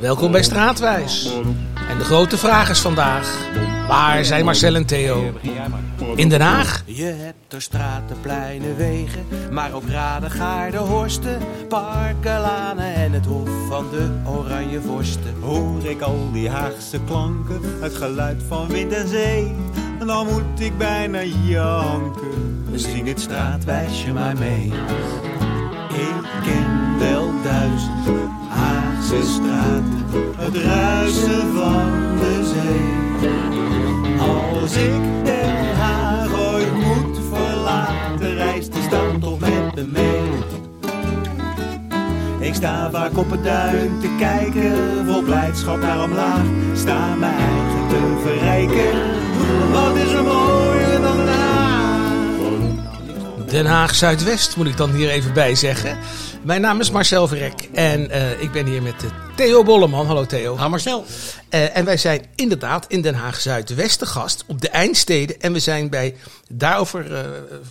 Welkom bij Straatwijs. En de grote vraag is vandaag: waar zijn Marcel en Theo? In Den Haag? Je hebt er straten, pleinen, wegen, maar ook raden, gaarden, horsten, parken, lanen en het hof van de oranje vorsten. Hoor ik al die Haagse klanken, het geluid van wind en zee, en dan moet ik bijna janken. Zing het straatwijsje maar mee. Ik ken wel duizend Haagse straten, het ruisen van de zee. Als ik Den Haag ooit moet verlaten, reist die stad toch met me mee. Ik sta vaak op het duin te kijken, vol blijdschap naar omlaag. Sta mijn eigen te verrijken, Den Haag Zuidwest moet ik dan hier even bij zeggen. Mijn naam is Marcel Verrek en eh, ik ben hier met eh, Theo Bolleman. Hallo Theo. Ah, Marcel. Eh, en wij zijn inderdaad in Den Haag Zuidwest te gast op de eindsteden. En we zijn bij daarover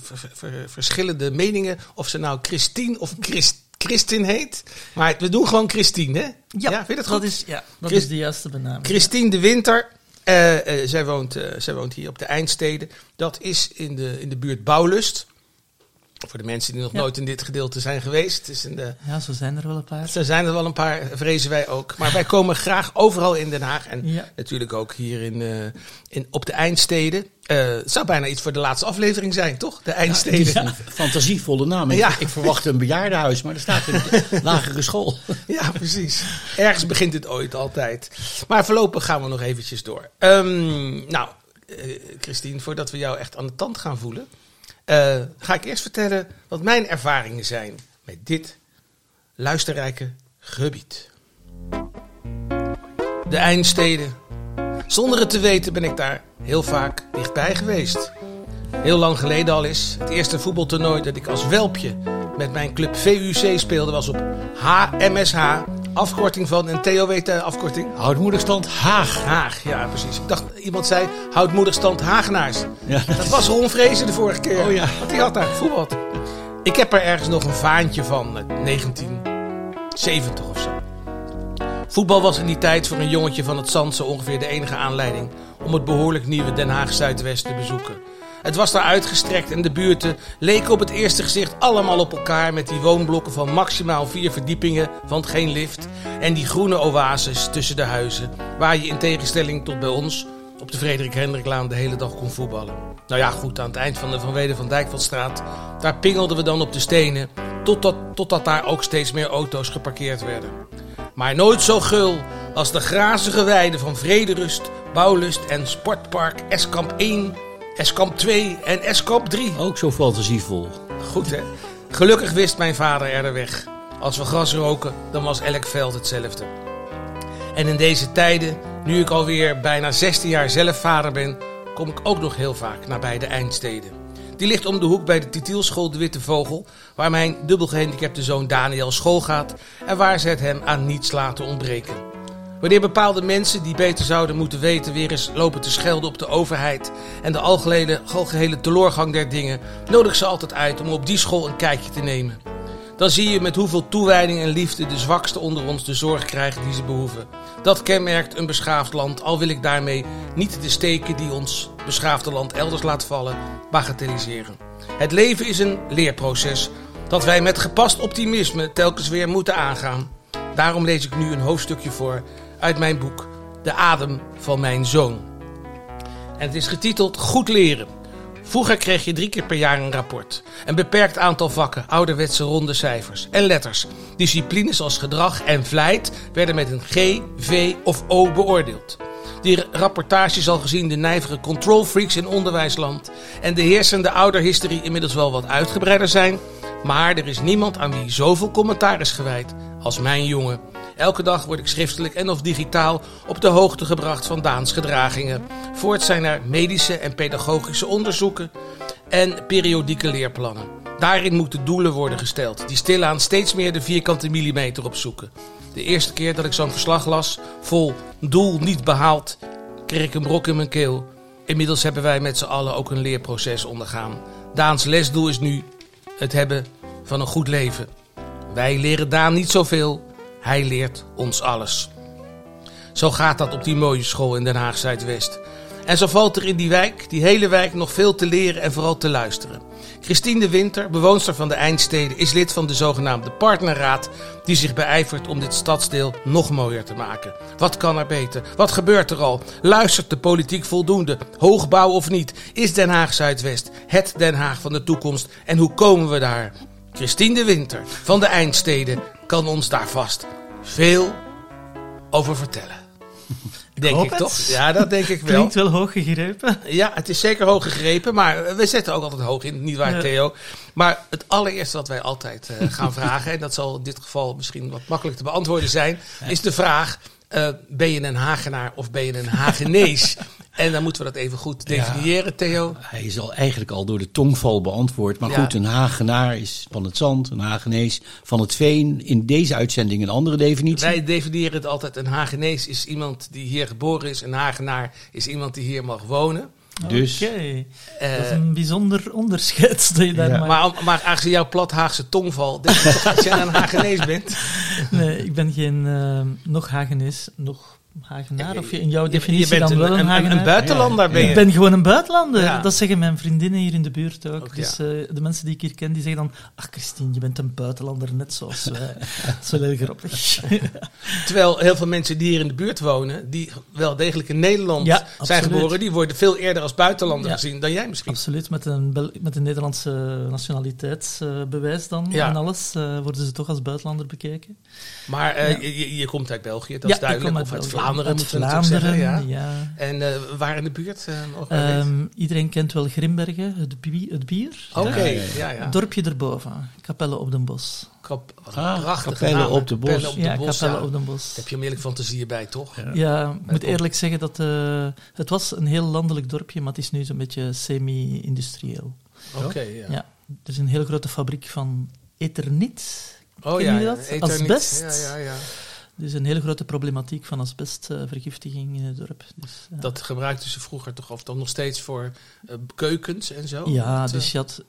ver- ver- verschillende meningen of ze nou Christine of Christ, Christin heet. Maar we doen gewoon Christine, hè? vind je dat goed? dat is, ja, dat Christ- is de juiste benaming. Christine de Winter. eh, zij, woont, eh, zij woont hier op de eindsteden. Dat is in de, in de buurt Bouwlust. Voor de mensen die nog Ja. nooit in dit gedeelte zijn geweest. Is in de, Ja, zo zijn er wel een paar. er zijn er wel een paar, vrezen wij ook. Maar wij komen graag overal in Den Haag. En Ja. natuurlijk ook hier in, eh, in, op de eindsteden. Eh, het zou bijna iets voor de laatste aflevering zijn, toch? De eindsteden. Ja, fantasievolle naam. Ik, Ja. ik verwacht een bejaardenhuis, maar er staat een lagere school. Ja, precies. Ergens begint het ooit altijd. Maar voorlopig gaan we nog eventjes door. Ehm, nou, eh, Christine, voordat we jou echt aan de tand gaan voelen, eh, ga ik eerst vertellen wat mijn ervaringen zijn met dit luisterrijke gebied. De eindsteden. Zonder het te weten ben ik daar heel vaak dichtbij geweest. Heel lang geleden al is. Het eerste voetbaltoernooi dat ik als welpje met mijn club VUC speelde was op HMSH. Afkorting van, en Theo weet de afkorting? Houdmoederstand Haag. Haag, ja precies. Ik dacht, iemand zei, houdmoederstand Hagenaars. Ja, Dat was Ron Vrezen de vorige keer. Oh ja. Want die had daar voetbal. Ik heb er ergens nog een vaantje van, uit 1970 of zo. Voetbal was in die tijd voor een jongetje van het Zandse ongeveer de enige aanleiding om het behoorlijk nieuwe Den Haag Zuidwest te bezoeken. Het was daar uitgestrekt en de buurten leken op het eerste gezicht allemaal op elkaar met die woonblokken van maximaal vier verdiepingen, want geen lift, en die groene oases tussen de huizen, waar je in tegenstelling tot bij ons op de Frederik Hendriklaan de hele dag kon voetballen. Nou ja, goed, aan het eind van de Van Weder van Dijkveldstraat, daar pingelden we dan op de stenen, totdat, totdat daar ook steeds meer auto's geparkeerd werden. Maar nooit zo gul als de grazige weiden van Vrederust, Bouwlust en Sportpark Eskamp 1, Eskamp 2 en Eskamp 3. Ook zo fantasievol. Goed hè? Gelukkig wist mijn vader er de weg. Als we gras roken, dan was elk veld hetzelfde. En in deze tijden, nu ik alweer bijna 16 jaar zelf vader ben, kom ik ook nog heel vaak naar beide eindsteden. Die ligt om de hoek bij de titielschool De Witte Vogel, waar mijn dubbel gehandicapte zoon Daniel school gaat en waar ze het hem aan niets laten ontbreken. Wanneer bepaalde mensen die beter zouden moeten weten weer eens lopen te schelden op de overheid en de algehele, algehele teleurgang der dingen, nodig ze altijd uit om op die school een kijkje te nemen. Dan zie je met hoeveel toewijding en liefde de zwaksten onder ons de zorg krijgen die ze behoeven. Dat kenmerkt een beschaafd land, al wil ik daarmee niet de steken die ons beschaafde land elders laat vallen, bagatelliseren. Het leven is een leerproces dat wij met gepast optimisme telkens weer moeten aangaan. Daarom lees ik nu een hoofdstukje voor uit mijn boek De Adem van Mijn Zoon. En het is getiteld Goed leren. Vroeger kreeg je drie keer per jaar een rapport. Een beperkt aantal vakken, ouderwetse ronde cijfers en letters. Disciplines als gedrag en vlijt werden met een G, V of O beoordeeld. Die rapportage zal gezien de nijvere control freaks in onderwijsland en de heersende ouderhistorie inmiddels wel wat uitgebreider zijn. Maar er is niemand aan wie zoveel commentaar is gewijd als mijn jongen. Elke dag word ik schriftelijk en of digitaal op de hoogte gebracht van Daans gedragingen. Voort zijn er medische en pedagogische onderzoeken en periodieke leerplannen. Daarin moeten doelen worden gesteld, die stilaan steeds meer de vierkante millimeter opzoeken. De eerste keer dat ik zo'n verslag las, vol doel niet behaald, kreeg ik een brok in mijn keel. Inmiddels hebben wij met z'n allen ook een leerproces ondergaan. Daans lesdoel is nu het hebben van een goed leven. Wij leren Daan niet zoveel. Hij leert ons alles. Zo gaat dat op die mooie school in Den Haag Zuidwest. En zo valt er in die wijk, die hele wijk, nog veel te leren en vooral te luisteren. Christine de Winter, bewoonster van de Eindsteden, is lid van de zogenaamde partnerraad die zich beijvert om dit stadsdeel nog mooier te maken. Wat kan er beter? Wat gebeurt er al? Luistert de politiek voldoende? Hoogbouw of niet? Is Den Haag Zuidwest het Den Haag van de toekomst? En hoe komen we daar? Christine de Winter van de Eindsteden kan ons daar vast veel over vertellen. Denk ik toch? Ja, dat denk ik wel. Klinkt wel hoog gegrepen. Ja, het is zeker hoog gegrepen, maar we zetten ook altijd hoog in, niet waar Ja. Theo? Maar het allereerste wat wij altijd eh, gaan vragen, en dat zal in dit geval misschien wat makkelijk te beantwoorden zijn, is de vraag, eh, ben je een Hagenaar of ben je een Hagenees? en dan moeten we dat even goed definiëren, Theo. Hij is al eigenlijk al door de tongval beantwoord. Maar Ja. goed, een Hagenaar is van het zand, een Hagenees van het veen. In deze uitzending een andere definitie. Wij definiëren het altijd, een Hagenees is iemand die hier geboren is, een Hagenaar is iemand die hier mag wonen. Dus Oké, Eh, dat is een bijzonder onderscheid dat je daar Ja. maakt. maar, maar aangezien jouw plat Haagse tongval, denk ik toch dat je een Hagenees bent. Nee, ik ben geen eh, nog Hagenees, nog Hagenaar. Of je in jouw definitie je bent dan wel een, een, Hagenaar. een buitenlander ben je. Ik ben gewoon een buitenlander. Ja. Dat zeggen mijn vriendinnen hier in de buurt ook. Ook, dus ja. eh, de mensen die ik hier ken, die zeggen dan... Ach, Christine, je bent een buitenlander, net zoals wij. dat is wel heel grappig. Terwijl heel veel mensen die hier in de buurt wonen, die wel degelijk in Nederland Ja, zijn absoluut. geboren, die worden veel eerder als buitenlander Ja. gezien dan jij misschien. Absoluut, met een, Bel- met een Nederlandse nationaliteitsbewijs dan Ja. en alles, eh, worden ze toch als buitenlander bekeken. Maar eh, Ja. je, je- komt uit België, dat ja, is duidelijk. ik Of uit België. Vlaanderen, Uit Vlaanderen, zeggen. Ja. ja. En eh, waar in de buurt eh? Ehm, iedereen kent wel Grimbergen, het, bie- het bier. Oké, ja, ja, ja, ja. Het dorpje erboven, Capelle op den Bos. Kap, Ah, prachtige Capelle naam, hè? op de Bos. Capelle op de ja, Bos, ja. op den Bos. Daar heb je onmiddellijk fantasie bij, toch? Ja, ik moet eerlijk zeggen dat eh, het was een heel landelijk dorpje, maar het is nu zo'n beetje semi-industrieel. Oké, ja. Ja. Er is een hele grote fabriek van Eternit. Oh Ken ja, je dat? Eternit. Asbest. Ja, ja, ja. Dus een hele grote problematiek van asbestvergiftiging in het dorp. Dus, eh, Dat gebruikten ze vroeger toch, of dan nog steeds voor eh, keukens en zo? ja, eh, dus je had...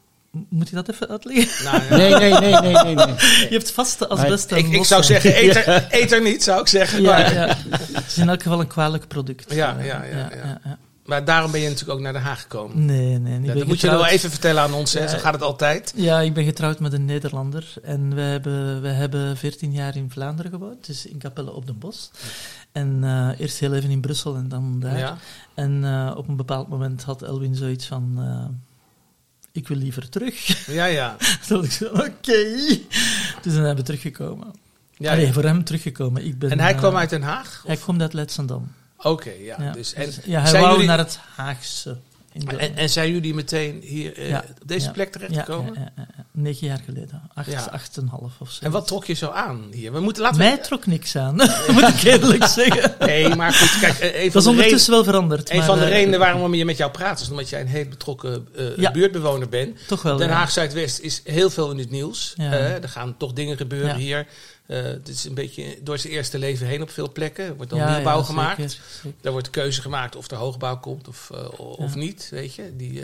Moet ik dat even uitleggen? nou, ja. nee, nee, nee, nee, nee. nee. Je hebt vaste asbest en Ik, zou zeggen, eet er, eet er niet, zou ik zeggen. Ja, maar, ja. Het is in elk geval een kwalijk product. Ja, Eh, ja, ja, ja. Maar daarom ben je natuurlijk ook naar Den Haag gekomen. Nee, nee. Ik Ja, dat moet je wel even vertellen aan ons, hè? Zo gaat het altijd. Ja, ik ben getrouwd met een Nederlander. En wij hebben, wij hebben 14 jaar in Vlaanderen gewoond, dus in Capelle op den Bos. En eh, eerst heel even in Brussel en dan daar. Ja. En eh, op een bepaald moment had Elwin zoiets van... eh, ik wil liever terug. Ja, ja. Toen ik zo, oké. Dus dan zijn we teruggekomen. ja, nee, ja. voor hem teruggekomen. Ik ben, En hij kwam uit Den Haag? Hij komt uit Leidschendam. Oké, ja. Ja, Dus, en, Dus, ja, hij zijn wou jullie- naar het Haagse. De- en, en zijn jullie meteen hier eh, Ja, op deze ja, plek terechtgekomen? Ja, ja. Negen jaar geleden. Acht, acht en een half of zo. En wat trok je zo aan hier? We moeten laten we- Mij trok niks aan, moet ik eerlijk zeggen. Nee, maar goed, kijk, eh, een Dat is ondertussen wel veranderd. Een maar, van de eh, redenen waarom we met jou praten is omdat jij een heel betrokken buurtbewoner bent. Toch wel, Den. Haag Zuidwest is heel veel in het nieuws. Er gaan toch dingen gebeuren hier. Eh, het is een beetje door zijn eerste leven heen op veel plekken. Er wordt dan Ja, nieuwbouw ja, gemaakt. zeker, zeker. Daar wordt keuze gemaakt of er hoogbouw komt of, eh, of Ja. niet, weet je. Die,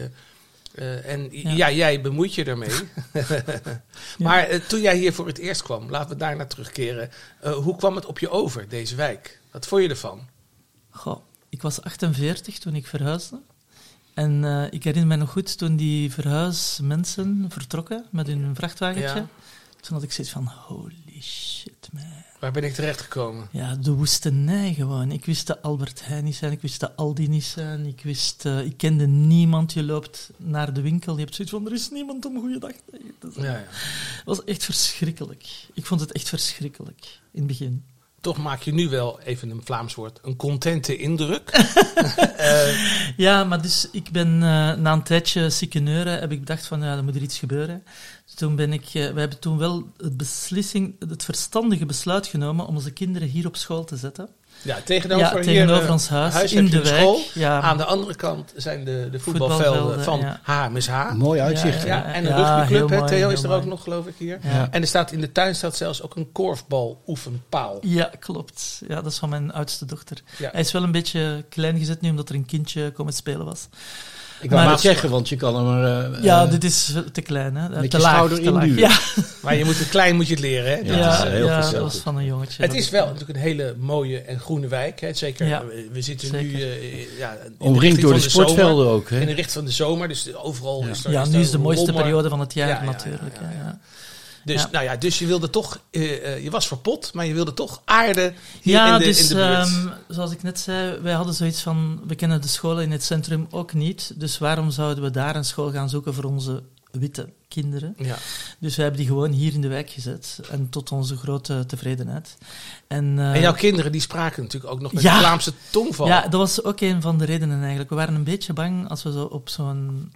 eh, en ja. Jij bemoeit je ermee. maar toen jij hier voor het eerst kwam, laten we daar naar terugkeren. Hoe kwam het op je over, deze wijk? Wat vond je ervan? Goh, ik was 48 toen ik verhuisde. En ik herinner me nog goed toen die verhuismensen vertrokken met hun vrachtwagentje. Toen had ik zoiets van, holy shit man. Waar ben ik terechtgekomen? Ja, de woestenij gewoon. Ik wist de Albert Heijn niet zijn, ik wist de Aldi niet zijn, ik wist, eh, ik kende niemand. Je loopt naar de winkel, je hebt zoiets van, er is niemand om goeiedag te zeggen. Dat Ja, ja. Het was echt verschrikkelijk. Ik vond het echt verschrikkelijk in het begin. Toch maak je nu wel, even een Vlaams woord, een contente indruk. Eh, Ja, maar dus ik ben eh, na een tijdje ziekeneuren heb ik bedacht van ja, er moet er iets gebeuren. Dus toen ben ik, eh, we hebben toen wel het beslissing, het verstandige besluit genomen om onze kinderen hier op school te zetten. Ja, tegenover, ja, hier, tegenover eh, ons huis, huis in de school. Ja, Aan de andere kant zijn de, de voetbalvelden Voetbalvelden, van ja. HMSH. Mooi uitzicht. Ja, en een Ja, rugbyclub, mooi, Theo is er ook nog, geloof ik, hier. Ja. En er staat in de tuin staat zelfs ook een korfbal oefenpaal. ja, klopt. Ja, dat is van mijn oudste dochter. Ja. Hij is wel een beetje klein gezet nu, omdat er een kindje komen spelen was. Ik wou Maar- maar zeggen, want je kan hem er... eh, ja, eh, dit is te klein, hè? met te je laag, schouder te laag. Ja, Maar je moet het klein moet je het leren, hè? Ja, Dat ja, is, dat is heel ja, dat was van een jongetje. het is wel natuurlijk een hele mooie en groene wijk. Hè? Zeker, Ja, we- zitten zeker. nu eh, ja, in de Omringd richting door van de sportvelden ook, zomer. In de hè? richting van de zomer, dus overal is er Ja, is nu is de mooiste periode van het jaar Ja, ja, ja, natuurlijk. ja, hè, ja. ja. Dus, Ja. nou ja, dus je wilde toch, eh, eh, je was verpot, maar je wilde toch aarde hier Ja, in, de, dus in de buurt. ehm, zoals ik net zei, wij hadden zoiets van, we kennen de scholen in het centrum ook niet, dus waarom zouden we daar een school gaan zoeken voor onze witte kinderen? ja. Dus wij hebben die gewoon hier in de wijk gezet en tot onze grote tevredenheid. En, eh, En jouw kinderen die spraken natuurlijk ook nog met Ja. de Vlaamse tongval. ja, dat was ook een van de redenen eigenlijk. We waren een beetje bang als we zo op zo'n,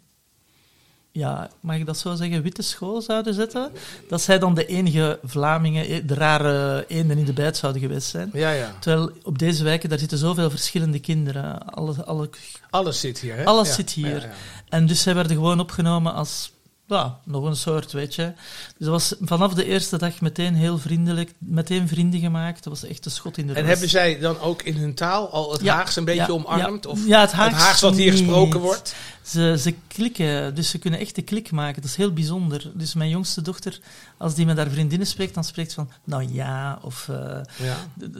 ja, mag ik dat zo zeggen, witte school zouden zetten, dat zij dan de enige Vlamingen, eh, de rare eenden in de bijt zouden geweest zijn. ja, ja. Terwijl op deze wijken, daar zitten zoveel verschillende kinderen. Alle, alle, Alles zit hier, hè? Alles Ja. zit hier. En dus zij werden gewoon opgenomen als ja, nog een soort, weet je. Dus dat was vanaf de eerste dag meteen heel vriendelijk, meteen vrienden gemaakt. Dat was echt een schot in de En roos. hebben zij dan ook in hun taal al het Ja, Haags een beetje ja, omarmd? ja. Of Ja, het het Haags Haags wat hier niet. gesproken wordt? Ze, ze klikken, dus ze kunnen echt de klik maken. Dat is heel bijzonder. Dus mijn jongste dochter, als die met haar vriendinnen spreekt, dan spreekt ze van, nou ja, of eh,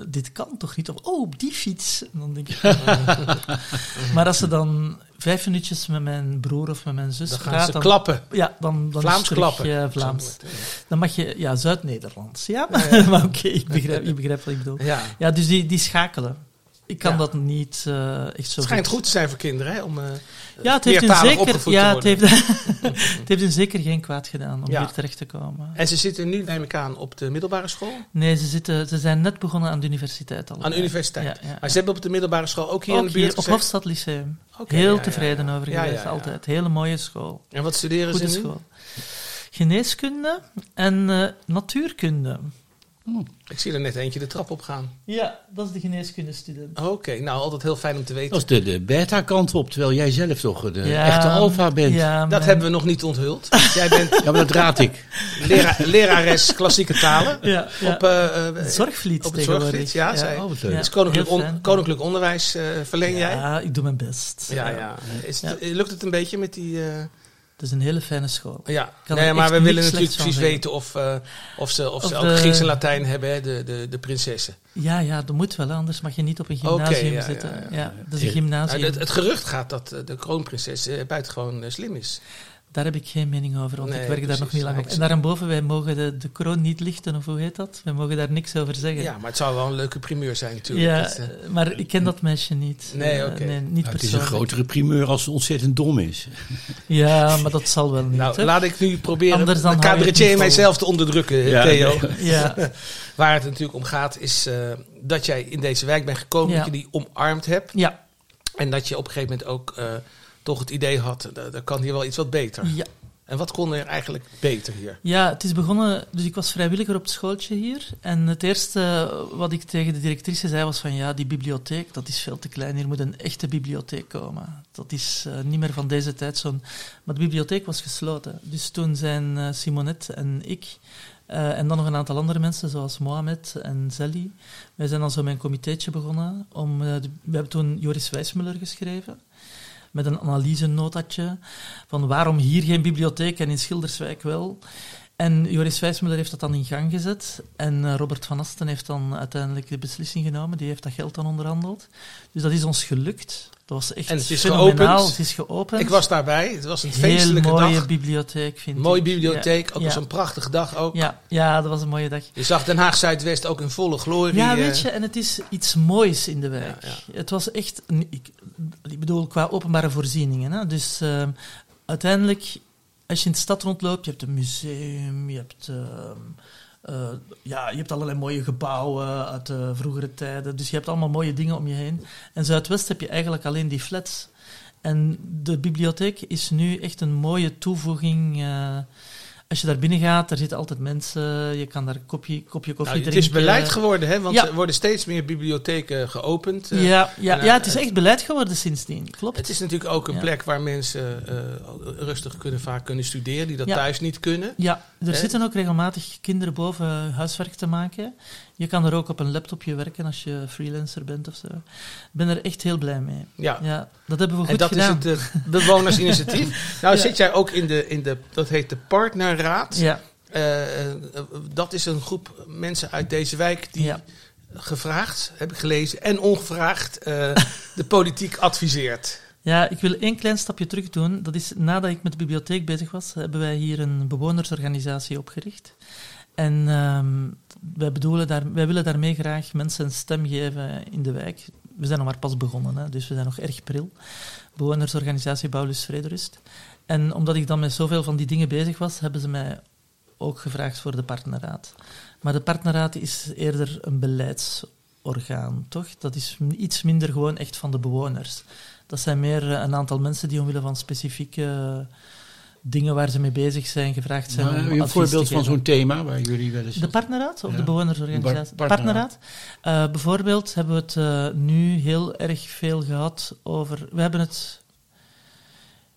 dit kan toch niet? Of, oh, op die fiets. En dan denk ik, maar als ze dan vijf minuutjes met mijn broer of met mijn zus Dan gaan ze dan, klappen. ja, dan, dan Vlaams is het terug, klappen. eh, Vlaams. Wordt Dan mag je, ja, Zuid-Nederlands. Ja, maar, maar oké, ik begrijp, je begrijpt wat ik bedoel. Ja. Ja, dus die, die schakelen. Ik kan dat niet eh, echt zo Het schijnt goed te zijn voor kinderen, hè? Om, eh, Ja, het heeft, hun meertalig zeker, ja, het, heeft, het heeft zeker geen kwaad gedaan om Ja. hier terecht te komen. En ze zitten nu, neem ik aan, op de middelbare school? Nee, ze, zitten, ze zijn net begonnen aan de universiteit al. Aan de universiteit. Ja, Maar ze hebben op de middelbare school ook hier Ook in de buurt hier op? Hofstad Lyceum. Heel tevreden over geweest, altijd. Hele mooie school. En wat studeren Goede ze nu? school. Geneeskunde en eh, natuurkunde. Ik zie er net eentje de trap op gaan. Ja, dat is de geneeskundestudent. Oké, nou altijd heel fijn om te weten. Dat is de, de beta-kant op, terwijl jij zelf toch de Ja, echte alfa bent. Ja. Ja, Dat hebben we nog niet onthuld. Jij bent maar dat raad ik. lera- lerares klassieke talen Ja, ja. op, eh, eh, Zorgvliet op het. Zorgvliet. Ja, zij. Oh, wat leuk. Ja, dus koninklijk, on- onderwijs eh, verleen jij? Ja, ik doe mijn best. Ja, ja. Is het- Ja. Lukt het een beetje met die... eh, Het is een hele fijne school. ja, nee, maar we willen natuurlijk precies weten of, eh, of ze, of ze Of ook de- Grieks en Latijn hebben, hè, de, de, de prinsessen. Ja, ja, dat moet wel, anders mag je niet op een gymnasium ja, zitten. ja, Ja, ja. dat is een gymnasium. Nou, het, het gerucht gaat dat eh, de kroonprinses eh, buitengewoon slim is. Daar heb ik geen mening over, want Nee, ik werk daar nog niet lang op. En daarboven, wij mogen de, de kroon niet lichten, of hoe heet dat? Wij mogen daar niks over zeggen. Ja, maar het zou wel een leuke primeur zijn natuurlijk. Ja, Dat, eh, maar ik ken dat meisje niet. Nee, Eh, oké. nee, niet Nou, het is een grotere primeur als ze ontzettend dom is. Ja, maar dat zal wel niet. nou, hè? laat ik nu proberen Anders dan de cabaretier en mijzelf te onderdrukken, Ja, Theo. nee. Ja, Waar het natuurlijk om gaat is eh, dat jij in deze wijk bent gekomen, Ja. dat je die omarmd hebt. ja, En dat je op een gegeven moment ook eh, toch het idee had, er kan hier wel iets wat beter. ja. En wat kon er eigenlijk beter hier? Ja, het is begonnen, dus ik was vrijwilliger op het schooltje hier. En het eerste wat ik tegen de directrice zei was van ja, die bibliotheek, dat is veel te klein. Hier moet een echte bibliotheek komen. Dat is eh, niet meer van deze tijd zo'n... Maar de bibliotheek was gesloten. Dus toen zijn eh, Simonet en ik, eh, en dan nog een aantal andere mensen, zoals Mohamed en Zelly, wij zijn dan zo met een comitéetje begonnen. Om, eh, de- we hebben toen Joris Wijsmuller geschreven met een analysenotatje van waarom hier geen bibliotheek en in Schilderswijk wel. En Joris Wijsmuller heeft dat dan in gang gezet. En eh, Robert van Asten heeft dan uiteindelijk de beslissing genomen. Die heeft dat geld dan onderhandeld. Dus dat is ons gelukt. Dat was echt En het is geopend. Het is geopend. Ik was daarbij, het was een Heel feestelijke mooie dag. bibliotheek, vind Mooie ik. bibliotheek, Ja, ook ja. zo'n prachtige dag ook. Ja, ja, dat was een mooie dag. Je zag Den Haag Zuidwest ook in volle glorie. Ja, eh, weet je, en het is iets moois in de wijk. Ja, Het was echt, een- ik, ik bedoel, qua openbare voorzieningen. Hè? Dus ehm, uiteindelijk, als je in de stad rondloopt, je hebt een museum, je hebt, ehm, eh, ja, je hebt allerlei mooie gebouwen uit vroegere tijden. Dus je hebt allemaal mooie dingen om je heen. En Zuidwest heb je eigenlijk alleen die flats. En de bibliotheek is nu echt een mooie toevoeging. eh, Als je daar binnen gaat, er zitten altijd mensen, je kan daar een kopje, kopje koffie Nou, het drinken. is beleid geworden, hè? want Ja. er worden steeds meer bibliotheken geopend. eh, Ja, ja, eh, ja, het is echt beleid geworden sindsdien, klopt. Het is natuurlijk ook een plek waar mensen eh, rustig kunnen, vaak kunnen studeren, die dat thuis niet kunnen. Ja, er zitten ook regelmatig kinderen boven huiswerk te maken. Je kan er ook op een laptopje werken als je freelancer bent of zo. Ik ben er echt heel blij mee. Ja. Ja, dat hebben we goed En dat gedaan. is het eh, bewonersinitiatief. nou Ja. zit jij ook in de, in de, dat heet de partnerraad. Ja, Eh, eh, dat is een groep mensen uit deze wijk die ja. gevraagd, heb ik gelezen, en ongevraagd de politiek adviseert. Ja, ik wil één klein stapje terug doen. Dat is nadat ik met de bibliotheek bezig was, hebben wij hier een bewonersorganisatie opgericht. En ehm, wij, bedoelen daar, wij willen daarmee graag mensen een stem geven in de wijk. We zijn nog maar pas begonnen, hè, dus we zijn nog erg pril. Bewonersorganisatie Paulus Vrederust. En omdat ik dan met zoveel van die dingen bezig was, hebben ze mij ook gevraagd voor de partnerraad. Maar de partnerraad is eerder een beleidsorgaan, toch? Dat is iets minder gewoon echt van de bewoners. Dat zijn meer eh, een aantal mensen die omwille van specifieke eh, dingen waar ze mee bezig zijn gevraagd zijn. Nou, om een voorbeeld van zo'n thema waar jullie wel eens... De partnerraad of Ja. de bewonersorganisatie? Bar- partnerraad. partnerraad. Eh, bijvoorbeeld hebben we het eh, nu heel erg veel gehad over. We hebben het.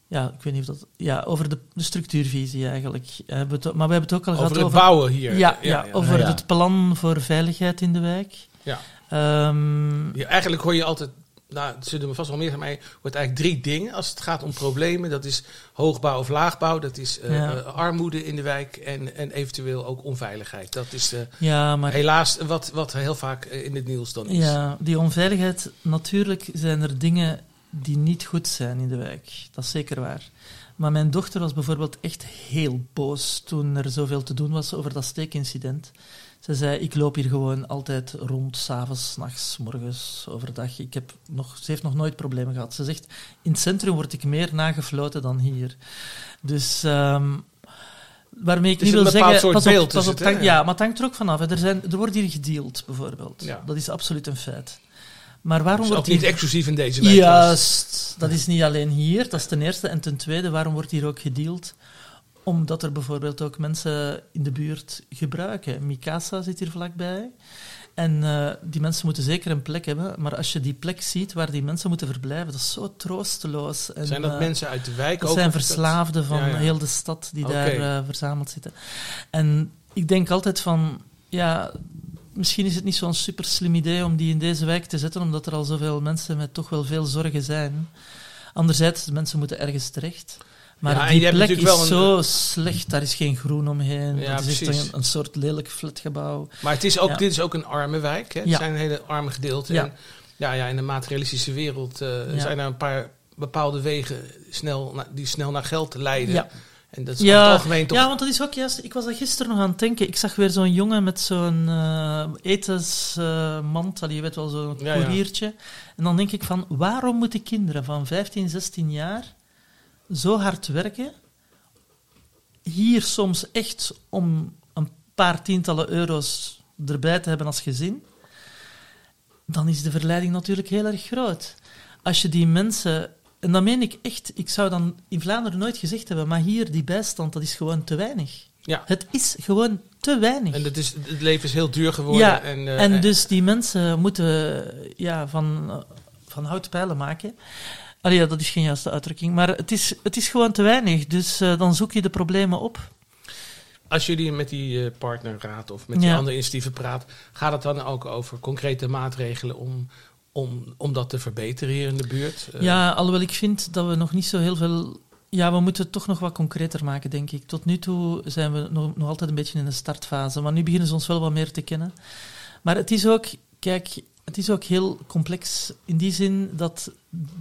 Ja, ik weet niet of dat. Ja, over de, de structuurvisie eigenlijk. Hebben we het, maar we hebben het ook al Over gehad het over. bouwen hier. Ja, ja, over Ja, het plan voor veiligheid in de wijk. Ja. Ehm, Ja, eigenlijk hoor je altijd, nou, het zullen me vast wel meer van mij, hoort eigenlijk drie dingen als het gaat om problemen. Dat is hoogbouw of laagbouw, dat is eh, Ja. eh, armoede in de wijk en, en eventueel ook onveiligheid. Dat is eh, ja, maar helaas wat, wat heel vaak in het nieuws dan is. Ja, die onveiligheid, natuurlijk zijn er dingen die niet goed zijn in de wijk. Dat is zeker waar. Maar mijn dochter was bijvoorbeeld echt heel boos toen er zoveel te doen was over dat steekincident. Ze zei, ik loop hier gewoon altijd rond, s'avonds, 's nachts, morgens, overdag. Ik heb nog, ze heeft nog nooit problemen gehad. Ze zegt, in het centrum word ik meer nagefloten dan hier. Dus... ehm, Waarmee ik niet wil zeggen... pas op, pas is op, het, ja, maar het hangt er ook vanaf. Er, zijn, er wordt hier gedeeld, bijvoorbeeld. Ja. Dat is absoluut een feit. Maar waarom wordt niet hier... exclusief in deze wijk. Juist, dat is niet alleen hier, dat is ten eerste. En ten tweede, waarom wordt hier ook gedeeld? Omdat er bijvoorbeeld ook mensen in de buurt gebruiken. Mikasa zit hier vlakbij. En eh, die mensen moeten zeker een plek hebben. Maar als je die plek ziet waar die mensen moeten verblijven, dat is zo troosteloos. En, Zijn dat eh, mensen uit de wijk dat ook? zijn dat- verslaafden van Ja, ja. heel de stad die daar eh, verzameld zitten. En ik denk altijd van, ja, misschien is het niet zo'n super slim idee om die in deze wijk te zetten, omdat er al zoveel mensen met toch wel veel zorgen zijn. Anderzijds, de mensen moeten ergens terecht. Maar Ja, die plek is een- zo slecht, daar is geen groen omheen. Ja, dat is echt een, een soort lelijk flatgebouw. Maar het is ook, Ja. dit is ook een arme wijk. Hè? Het Ja. zijn hele arme gedeelten. Ja. En ja, ja, in de materialistische wereld eh, Ja. zijn er een paar bepaalde wegen snel, na- die snel naar geld leiden. Ja. En dat is over het algemeen toch... Ja, want dat is ook juist. Ik was er gisteren nog aan het denken. Ik zag weer zo'n jongen met zo'n eh etensmand. Uh, je weet wel, zo'n Ja, ja. koeriertje. En dan denk ik van, waarom moeten kinderen van 15, 16 jaar zo hard werken? Hier soms echt om een paar tientallen euro's erbij te hebben als gezin. Dan is de verleiding natuurlijk heel erg groot. Als je die mensen en dat meen ik echt. Ik zou dan in Vlaanderen nooit gezegd hebben, maar hier, die bijstand, dat is gewoon te weinig. Ja. Het is gewoon te weinig. En het, is, het leven is heel duur geworden. ja, en, eh, en dus die mensen moeten ja, van, eh, van hout pijlen maken. Allee, ja, dat is geen juiste uitdrukking, maar het is, het is gewoon te weinig. Dus eh, dan zoek je de problemen op. Als jullie met die eh, partnerraad of met die Ja. andere initiatieven praat, gaat het dan ook over concrete maatregelen om, om, om dat te verbeteren hier in de buurt? Eh, Ja, alhoewel ik vind dat we nog niet zo heel veel. Ja, we moeten het toch nog wat concreter maken, denk ik. Tot nu toe zijn we nog, nog altijd een beetje in de startfase, maar nu beginnen ze ons wel wat meer te kennen. Maar het is ook, kijk, het is ook heel complex in die zin dat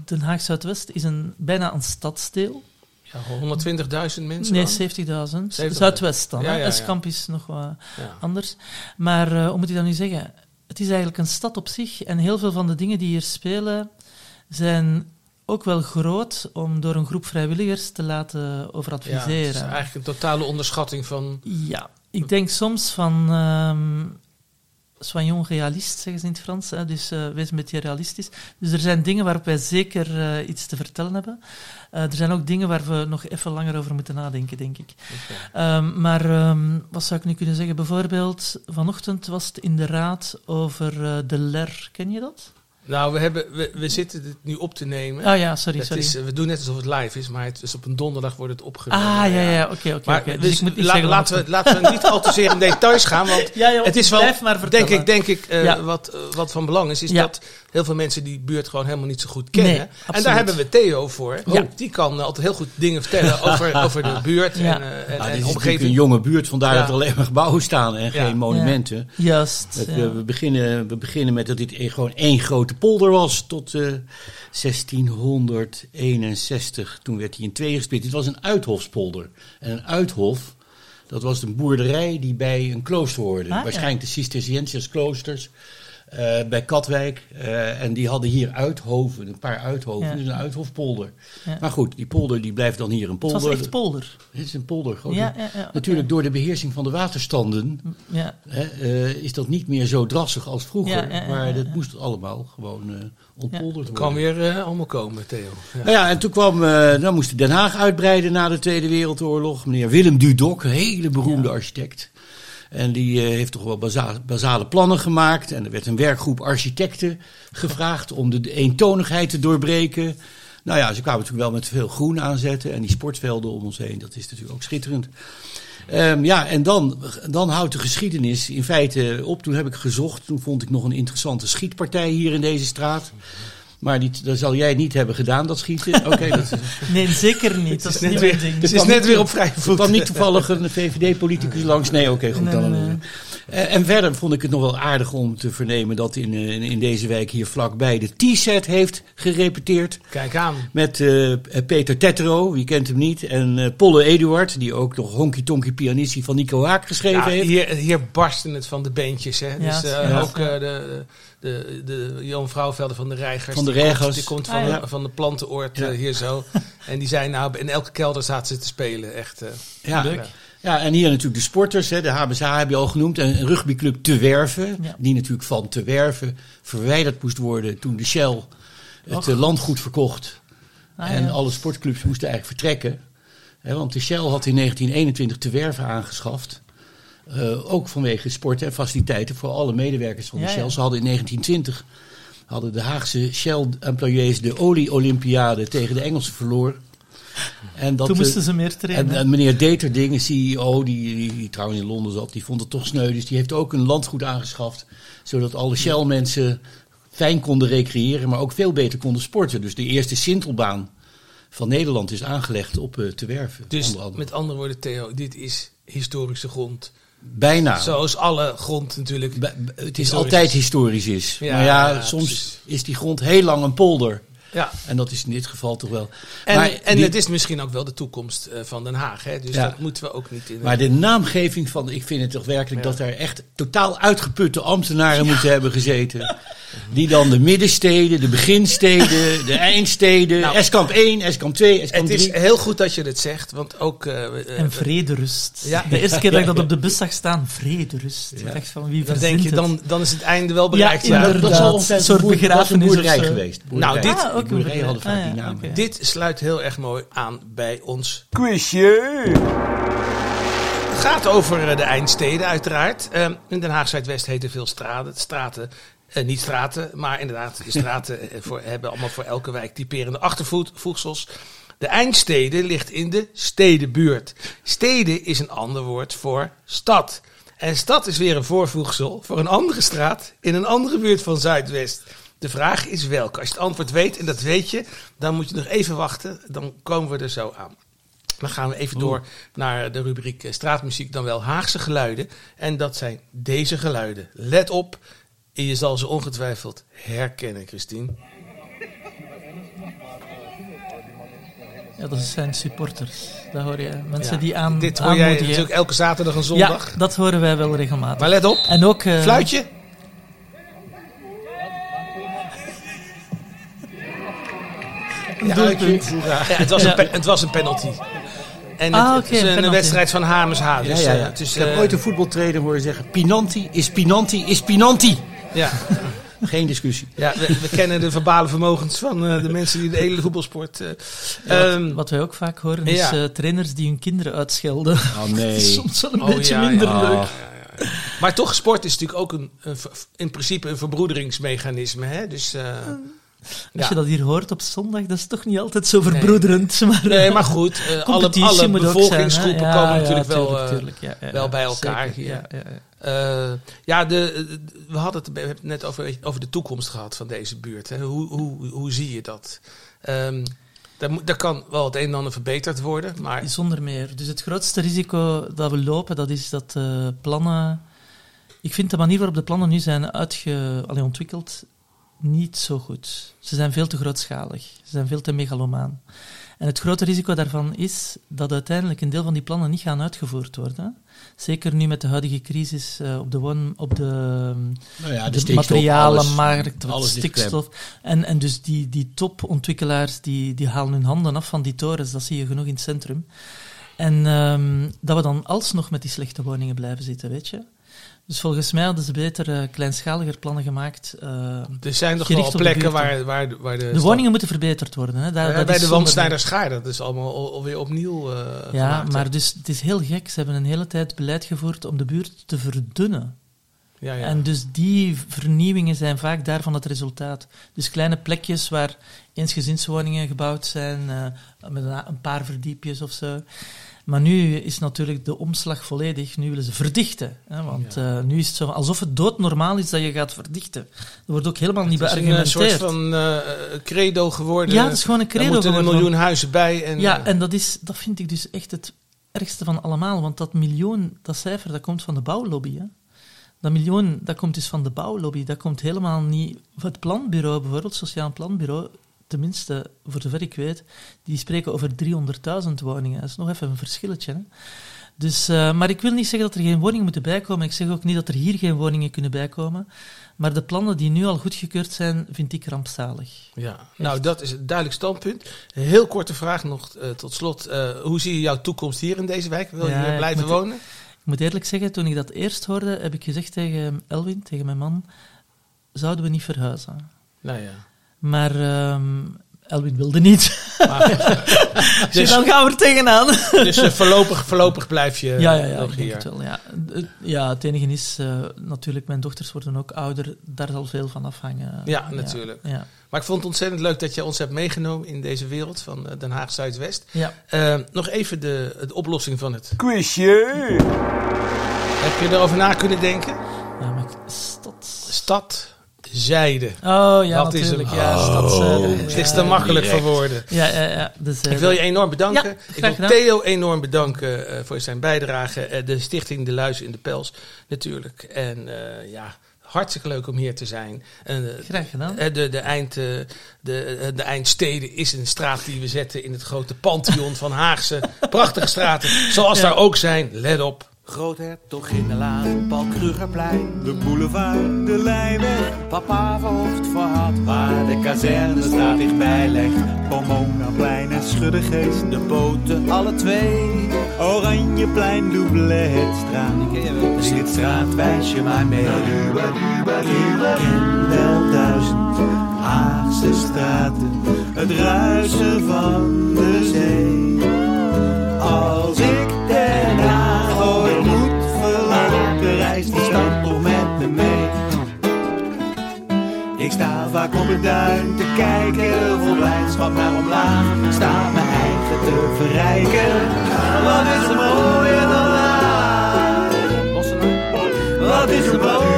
Den Haag Zuidwest is een, bijna een stadsdeel. ja, 120.000 mensen Nee, dan? 70.000. 70.000. Zuidwest dan. Ja, ja, ja. Eskamp is nog wat anders. Maar eh, hoe moet ik dat nu zeggen? Het is eigenlijk een stad op zich en heel veel van de dingen die hier spelen zijn ook wel groot om door een groep vrijwilligers te laten over Ja, het is eigenlijk een totale onderschatting van... Ja, ik denk soms van. ehm, soyons realist, zeggen ze in het Frans. Hè? Dus eh, wees een beetje realistisch. Dus er zijn dingen waarop wij zeker eh, iets te vertellen hebben. Eh, er zijn ook dingen waar we nog even langer over moeten nadenken, denk ik. Ehm, maar ehm, wat zou ik nu kunnen zeggen? Bijvoorbeeld, vanochtend was het in de raad over de LER. Ken je dat? Nou, we, hebben, we, we zitten dit nu op te nemen. Ah ja, sorry, Het sorry. is, eh, we doen net alsof het live is, maar het is op een donderdag wordt het opgenomen. ah, ja, ja, oké, oké. Dus Dus ik moet niet la- zeggen laten, we, laten we niet al te zeer in details gaan, want Ja, het is wel, maar denk ik, denk ik eh, Ja. wat, eh, wat van belang is, is Ja. dat heel veel mensen die buurt gewoon helemaal niet zo goed kennen. Nee, en absoluut. daar hebben we Theo voor. Ja. Die kan altijd heel goed dingen vertellen over, over de buurt Ja. en, eh, en, Nou, en dit is natuurlijk omgeving. een jonge buurt, vandaar Ja. dat er alleen maar gebouwen staan en Ja. geen monumenten. Juist. Eh, we, beginnen, we beginnen met dat dit gewoon één grote polder was tot eh 1661. Toen werd hij in twee gesplit. Dit was een uithofspolder. En een uithof, dat was een boerderij die bij een klooster hoorde. Ah, ja. Waarschijnlijk de Cisterciëntiërs kloosters eh, bij Katwijk. Eh, en die hadden hier uithoven, een paar uithoven. Ja. Dus een uithofpolder. Ja. Maar goed, die polder die blijft dan hier een het polder. was echt polder. Dit is een polder. grote- Ja, ja, ja, Natuurlijk door de beheersing van de waterstanden Ja. hè, eh, is dat niet meer zo drassig als vroeger. Ja, ja, ja, maar dat ja. moest allemaal gewoon eh ontpolderd worden. kan weer allemaal komen, Theo. Ja. Nou ja, en toen kwam, eh dan moest Den Haag uitbreiden na de Tweede Wereldoorlog. Meneer Willem Dudok, een hele beroemde architect. En die eh, heeft toch wel basale plannen gemaakt. En er werd een werkgroep architecten gevraagd om de, de eentonigheid te doorbreken. Nou ja, ze kwamen natuurlijk wel met veel groen aanzetten. En die sportvelden om ons heen, dat is natuurlijk ook schitterend. Ehm, ja, en dan, dan houdt de geschiedenis in feite op. Toen heb ik gezocht. Toen vond ik nog een interessante schietpartij hier in deze straat. Maar die, dat zal jij niet hebben gedaan, dat schieten. Oké, dat is, Nee, zeker niet. Dat is net niet weer- mijn ding. het is net weer op vrije er voet. kwam niet toevallig een VVD-politicus langs. Nee, oké, goed. Nee, dan, nee. Eh, en verder vond ik het nog wel aardig om te vernemen dat in, eh, in, in deze wijk hier vlakbij de T-set heeft gerepeteerd. Kijk aan. Met eh, Peter Tetro, wie kent hem niet. En eh, Polle Eduard, die ook nog Honky Tonky Pianistie van Nico Haak geschreven Ja, heeft. hier, hier barsten het van de beentjes. Hè? Ja, dus eh, ja. ook eh, de, de, de Johan Vrouwvelder van de Reigers. Van de die Reigers. Komt, die komt van, Ah, ja. de, van de plantenoord Ja. eh, hier zo. en die zijn nou, in elke kelder zaten ze te spelen. Echt, eh, Ja. leuk. Ja, en hier natuurlijk de sporters, hè, de HBSA heb je al genoemd. En een rugbyclub Te Werven, Ja. die natuurlijk van Te Werven verwijderd moest worden toen de Shell het eh, landgoed verkocht. Ah, en ja. alle sportclubs moesten eigenlijk vertrekken. Hè, want de Shell had in 1921 Te Werven aangeschaft. Eh, ook vanwege sport en faciliteiten voor alle medewerkers van de Ja, Shell. ja. Ze hadden in 1920 hadden de Haagse Shell-employees de olie-olympiade tegen de Engelsen verloren. En dat, Toen moesten ze meer trainen. en, en meneer Deterding, CEO, die, die, die trouwens in Londen zat, die vond het toch sneu. Dus die heeft ook een landgoed aangeschaft. Zodat alle Shell-mensen fijn konden recreëren, maar ook veel beter konden sporten. Dus de eerste Sintelbaan van Nederland is aangelegd op eh, Te Werven. Dus onder andere. met andere woorden, Theo, dit is historische grond. Bijna. Zoals alle grond natuurlijk. Bij- het is Historisch altijd is. historisch is. Ja, maar ja, ja, soms precies. is die grond heel lang een polder. Ja. En dat is in dit geval toch wel. En, maar, en die- het is misschien ook wel de toekomst eh, van Den Haag. Hè? Dus Ja. dat moeten we ook niet in. maar de naamgeving van, ik vind het toch werkelijk Ja. dat er echt totaal uitgeputte ambtenaren moeten hebben gezeten. Die dan de middensteden, de beginsteden, de eindsteden, Nou, Eskamp 1, Eskamp 2, Eskamp het is 3. heel goed dat je dit zegt, want ook. eh, eh, En vrederust. Ja. De eerste keer dat ik dat op de bus zag staan, vrederust. Ja. Dacht van, wie dan denk je, het? dan, dan is het einde wel bereikt. Ja, Ja, inderdaad. dat zal Een soort een boer- dat is een begrafenis boerderij geweest. Nou, dit-. Ah, hadden vaak die Ah, ja, namen. oké. Dit sluit heel erg mooi aan bij ons. Quizje! Het gaat over eh, de eindsteden, uiteraard. Ehm, in Den Haag Zuidwest heten veel straten. straten eh, niet straten, maar inderdaad, de straten eh, voor, hebben allemaal voor elke wijk typerende achtervoegsels. De eindsteden ligt in de stedenbuurt. Steden is een ander woord voor stad. En stad is weer een voorvoegsel voor een andere straat in een andere buurt van Zuidwest. De vraag is welke. Als je het antwoord weet, en dat weet je, dan moet je nog even wachten. Dan komen we er zo aan. Dan gaan we even door naar de rubriek eh, straatmuziek, dan wel Haagse geluiden. En dat zijn deze geluiden. Let op, en je zal ze ongetwijfeld herkennen, Christine. Ja, dat zijn supporters. Dat hoor je. Mensen Ja, die aan, Dit hoor jij aanmoedigen. natuurlijk elke zaterdag en zondag. Ja, dat horen wij wel regelmatig. Maar let op, en ook... eh, fluitje. Een doelpunt. Ja, het, was Ja. een het was een penalty. En Ah, het, het is een penalty. wedstrijd van Hamersha. Dus, ja, ja, eh, ja. het is, ik heb eh, ooit een voetbaltrainer horen zeggen: Pinanti is Pinanti is Pinanti. ja, Geen discussie. ja we, we kennen de verbale vermogens van eh, de mensen die de hele voetbalsport... eh, ehm, Wat wij ook vaak horen is ja. eh, trainers die hun kinderen uitschelden. Oh nee. Dat is soms wel een Oh, beetje ja, minder ja. leuk. Maar toch, sport is natuurlijk ook een, een in principe een verbroederingsmechanisme. Hè? Dus, eh, Als je dat hier hoort op zondag, dat is toch niet altijd zo verbroederend. Maar, Nee, maar goed, eh, alle, alle bevolkingsgroepen zijn, komen natuurlijk wel tuurlijk, eh, tuurlijk, wel bij elkaar zeker, hier. Ja, ja, ja. eh, ja, de, de- we hadden het, we hebben het net over, over de toekomst gehad van deze buurt. Hè? Hoe, hoe, hoe zie je dat? Daar, moet- daar kan wel het een en ander verbeterd worden, maar Zonder meer. Dus het grootste risico dat we lopen, dat is dat eh, plannen... Ik vind de manier waarop de plannen nu zijn uitge, allee, ontwikkeld niet zo goed. Ze zijn veel te grootschalig. Ze zijn veel te megalomaan. En het grote risico daarvan is dat uiteindelijk een deel van die plannen niet gaan uitgevoerd worden. Zeker nu met de huidige crisis eh, op de, woon, op de, Nou ja, de, stikstof, materialenmarkt, alles- alles ligt stikstof. En, en dus die, die topontwikkelaars die, die halen hun handen af van die torens, dat zie je genoeg in het centrum. En ehm, dat we dan alsnog met die slechte woningen blijven zitten, weet je. Dus volgens mij hadden ze beter eh, kleinschaliger plannen gemaakt. eh, er zijn Gericht wel plekken waar, waar, waar de... de woningen moeten verbeterd worden. Hè. Daar, dat bij de zonder- Wandsnijderschaar, dat is allemaal al- alweer opnieuw eh Ja, gemaakt, hè? maar dus, het is heel gek. Ze hebben een hele tijd beleid gevoerd om de buurt te verdunnen. Ja, ja. En dus die vernieuwingen zijn vaak daarvan het resultaat. Dus kleine plekjes waar eensgezinswoningen gebouwd zijn, met een, een paar verdiepjes of zo. Maar nu is natuurlijk de omslag volledig. Nu willen ze verdichten. Hè, want eh, nu is het zo alsof het doodnormaal is dat je gaat verdichten. Er wordt ook helemaal niet Het is een eh, beargumenteerd. soort van eh, credo geworden. Ja, het is gewoon een Er credo moeten een geworden. miljoen huizen bij. En, Ja, en dat, is, dat vind ik dus echt het ergste van allemaal. Want dat miljoen, dat cijfer, dat komt van de bouwlobby. Hè? Dat miljoen, dat komt dus van de bouwlobby. Dat komt helemaal niet... Het planbureau, bijvoorbeeld, het Sociaal Planbureau, tenminste, voor zover ik weet, die spreken over 300.000 woningen. Dat is nog even een verschilletje. Hè? Dus, eh, maar ik wil niet zeggen dat er geen woningen moeten bijkomen. Ik zeg ook niet dat er hier geen woningen kunnen bijkomen. Maar de plannen die nu al goedgekeurd zijn, vind ik rampzalig. Ja, nou dat is een duidelijk standpunt. Heel korte vraag nog eh, tot slot. Eh, hoe zie je jouw toekomst hier in deze wijk? Wil je Ja, hier ik blijven moet- wonen? Ik moet eerlijk zeggen, toen ik dat eerst hoorde, heb ik gezegd tegen Elwin, tegen mijn man, zouden we niet verhuizen. Nou ja. Maar ehm, Elwin wilde niet. Maar, Dus dus dan gaan we er tegenaan. dus eh, voorlopig, voorlopig blijf je ja, ja, ja, nog ik denk hier. het wel. Ja. Het- ja, het enige is, eh, natuurlijk, mijn dochters worden ook ouder. Daar zal veel van afhangen. Ja, natuurlijk. Ja, Maar ik vond het ontzettend leuk dat je ons hebt meegenomen in deze wereld van eh, Den Haag Zuidwest. ja. Eh, nog even de, de oplossing van het. Quizje! Heb je erover na kunnen denken? ja maar ik- stad... Stad, zijde. Oh ja, Dat is natuurlijk. Ja, stadszijde. Het is Ja, te makkelijk direct. voor woorden. Ja, ja, ja. Dus, eh, Ik wil je enorm bedanken. Ja, ik wil gedaan. Theo enorm bedanken eh, voor zijn bijdrage. Eh, de stichting De Luis in de Pels natuurlijk. En eh, ja, hartstikke leuk om hier te zijn. En, eh, Graag gedaan. eh, de, de, eind, eh, de, eh, de Eindstede is een straat die we zetten in het grote pantheon van Haagse prachtige straten. Zoals Ja. daar ook zijn. Let op. Groothertoginnenlaan, Paul Krugerplein. De boulevard, de Lijnweg, Papa verhoogd voor had, waar de kazerne staat dichtbij legt. Pomonaplein en Schuddegeest. De boten, alle twee. Oranjeplein, Doubletstraat. Zing het straatwijsje maar mee. Ik ken wel duizend Haagse straten, het ruisen van de zee. Als ik waar op het duin te kijken. Vol blijdschap naar omlaag, staat mijn eigen te verrijken. Wat is er mooier dan laag? Wat is er mooier?